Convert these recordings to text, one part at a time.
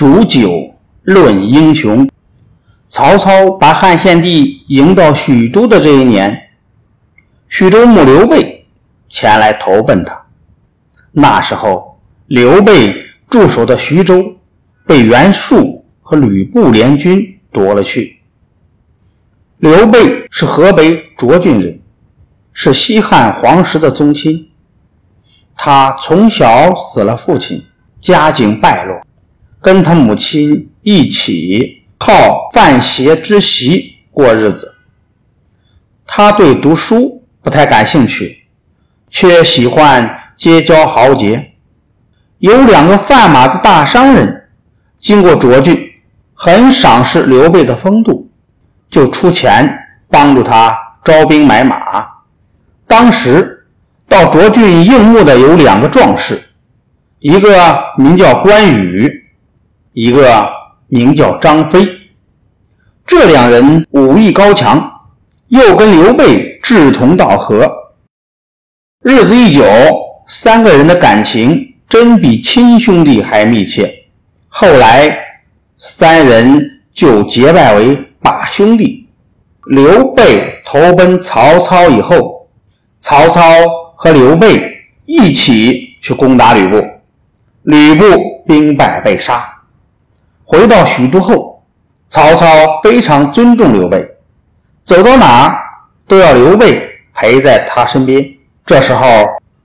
煮酒论英雄。曹操把汉献帝迎到许都的这一年，徐州牧刘备前来投奔他。那时候，刘备驻守的徐州被袁术和吕布联军夺了去。刘备是河北涿郡人，是西汉皇室的宗亲。他从小死了父亲，家境败落，跟他母亲一起靠贩鞋织席过日子。他对读书不太感兴趣，却喜欢结交豪杰。有两个贩马的大商人经过涿郡，很赏识刘备的风度。就出钱帮助他招兵买马。当时到涿郡应募的有两个壮士，一个名叫关羽，一个名叫张飞。这两人武艺高强，又跟刘备志同道合。日子一久，三个人的感情真比亲兄弟还密切。后来，三人就结拜为。把兄弟，刘备投奔曹操以后，曹操和刘备一起去攻打吕布，吕布兵败被杀。回到许都后，曹操非常尊重刘备，走到哪儿都要刘备陪在他身边。这时候，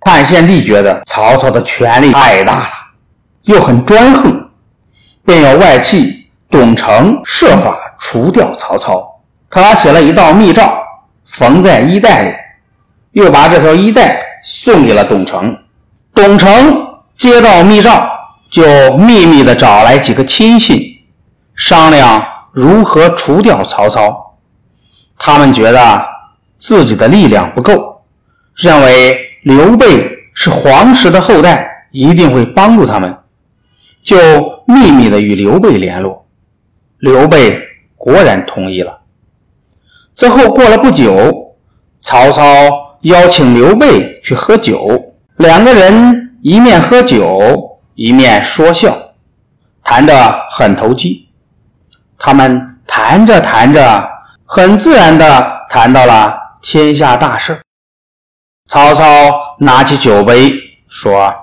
汉献帝觉得曹操的权力太大了，又很专横，便要外戚董承设法。除掉曹操，他写了一道密诏，缝在衣袋里，又把这条衣袋送给了董承。董承接到密诏，就秘密地找来几个亲信，商量如何除掉曹操。他们觉得自己的力量不够，认为刘备是皇室的后代，一定会帮助他们，就秘密地与刘备联络。刘备。果然同意了。之后过了不久，曹操邀请刘备去喝酒，两个人一面喝酒一面说笑，谈得很投机。他们谈着谈着，很自然地谈到了天下大事。曹操拿起酒杯说：“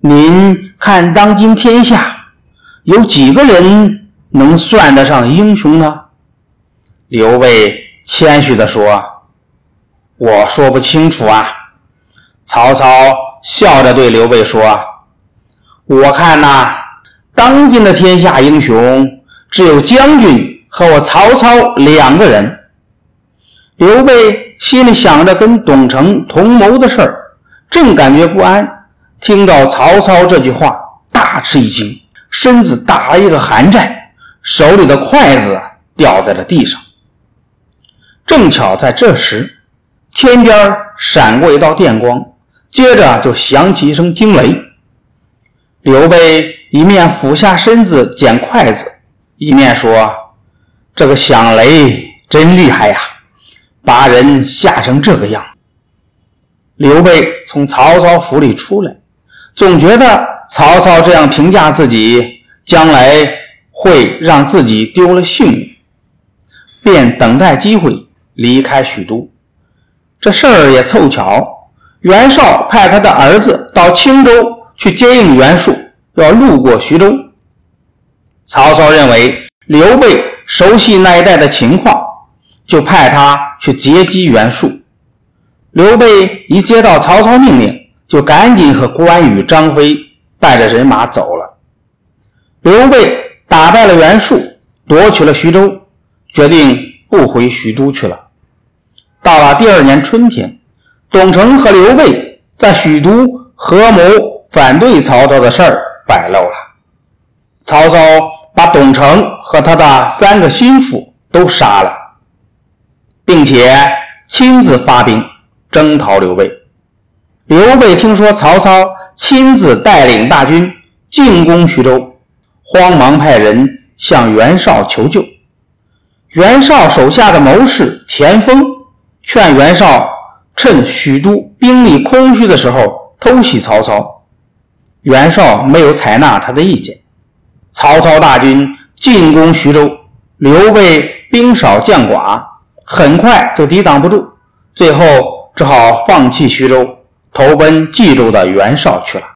您看，当今天下有几个人？”能算得上英雄呢？刘备谦虚地说：“我说不清楚啊。”曹操笑着对刘备说：“我看呐，当今的天下英雄只有将军和我曹操两个人。”刘备心里想着跟董承同谋的事儿，正感觉不安，听到曹操这句话，大吃一惊，身子打了一个寒战。手里的筷子掉在了地上。正巧在这时，天边闪过一道电光，接着就响起一声惊雷。刘备一面俯下身子捡筷子，一面说：“这个响雷真厉害呀，把人吓成这个样。”刘备从曹操府里出来，总觉得曹操这样评价自己，将来。会让自己丢了性命，便等待机会离开许都。这事儿也凑巧，袁绍派他的儿子到青州去接应袁术，要路过徐州。曹操认为刘备熟悉那一带的情况，就派他去截击袁术。刘备一接到曹操命令，就赶紧和关羽、张飞带着人马走了。刘备。打败了袁术，夺取了徐州，决定不回徐都去了。到了第二年春天，董承和刘备在许都合谋反对曹操的事儿败露了。曹操把董承和他的三个心腹都杀了，并且亲自发兵征讨刘备。刘备听说曹操亲自带领大军进攻徐州。慌忙派人向袁绍求救。袁绍手下的谋士田丰劝袁绍趁许都兵力空虚的时候偷袭曹操。袁绍没有采纳他的意见。曹操大军进攻徐州，刘备兵少将寡，很快就抵挡不住，最后只好放弃徐州，投奔冀州的袁绍去了。